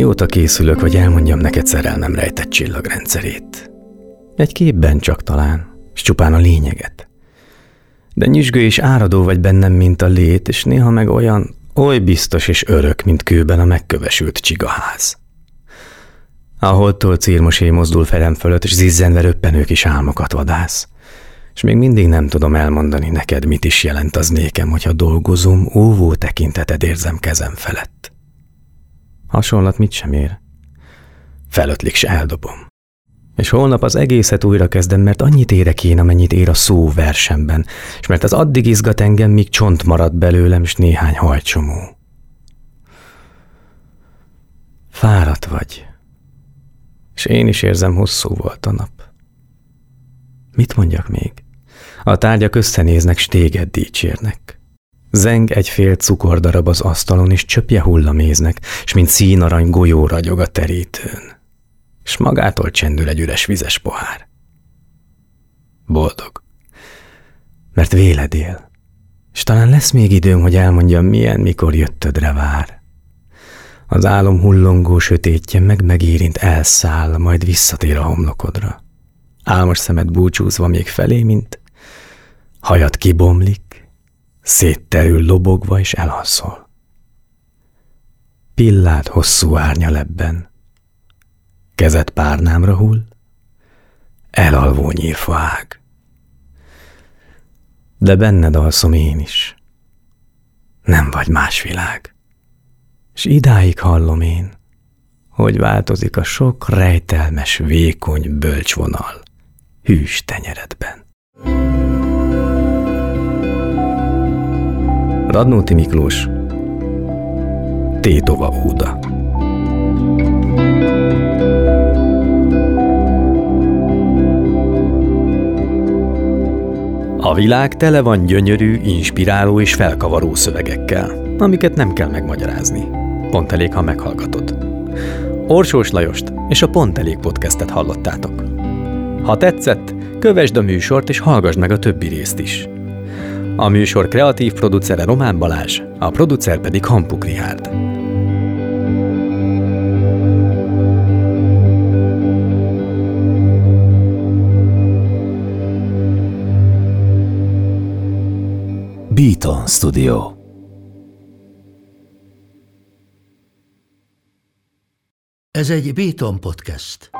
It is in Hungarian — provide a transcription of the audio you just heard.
Mióta készülök, hogy elmondjam neked szerelmem rejtett csillagrendszerét. Egy képben csak talán, és csupán a lényeget. De nyüzsgő és áradó vagy bennem, mint a lét, és néha meg olyan, oly biztos és örök, mint kőben a megkövesült csigaház. Ahol círmosé mozdul felem fölött, és zizzenve röppenők is álmokat vadász. És még mindig nem tudom elmondani neked, mit is jelent az nékem, hogyha dolgozom, óvó tekinteted érzem kezem felett. Hasonlat mit sem ér. Felötlik se eldobom. És holnap az egészet újra kezdem, mert annyit érek én, amennyit ér a szó versemben, és mert az addig izgat engem, míg csont marad belőlem, és néhány hajcsomó. Fáradt vagy, és én is érzem, hosszú volt a nap. Mit mondjak még? A tárgyak összenéznek, s téged dicsérnek. Zeng egy fél cukordarab az asztalon, és csöpje hullaméznek, s mint színarany golyó ragyog a terítőn. S magától csendül egy üres vizes pohár. Boldog. Mert véled él. És talán lesz még időm, hogy elmondjam, milyen, mikor jöttödre vár. Az álom hullongó sötétje meg megérint elszáll, majd visszatér a homlokodra. Álmos szemed búcsúzva még felé, mint hajat kibomlik, szétterül lobogva és elhaszol. Pillád hosszú árnya lebben, kezed párnámra hull, elalvó nyírfa ág. De benned alszom én is, nem vagy más világ, s idáig hallom én, hogy változik a sok rejtelmes, vékony bölcsvonal hűs tenyeredben. Radnóti Miklós Tétova Úda A világ tele van gyönyörű, inspiráló és felkavaró szövegekkel, amiket nem kell megmagyarázni. Pont elég, ha meghallgatod. Orsós Lajost és a Pont Elég podcastet hallottátok. Ha tetszett, kövesd a műsort és hallgassd meg a többi részt is. A műsor kreatív producere Román Balázs, a producer pedig Hampuk Rihárd. Beaton Studio Ez egy Beaton podcast.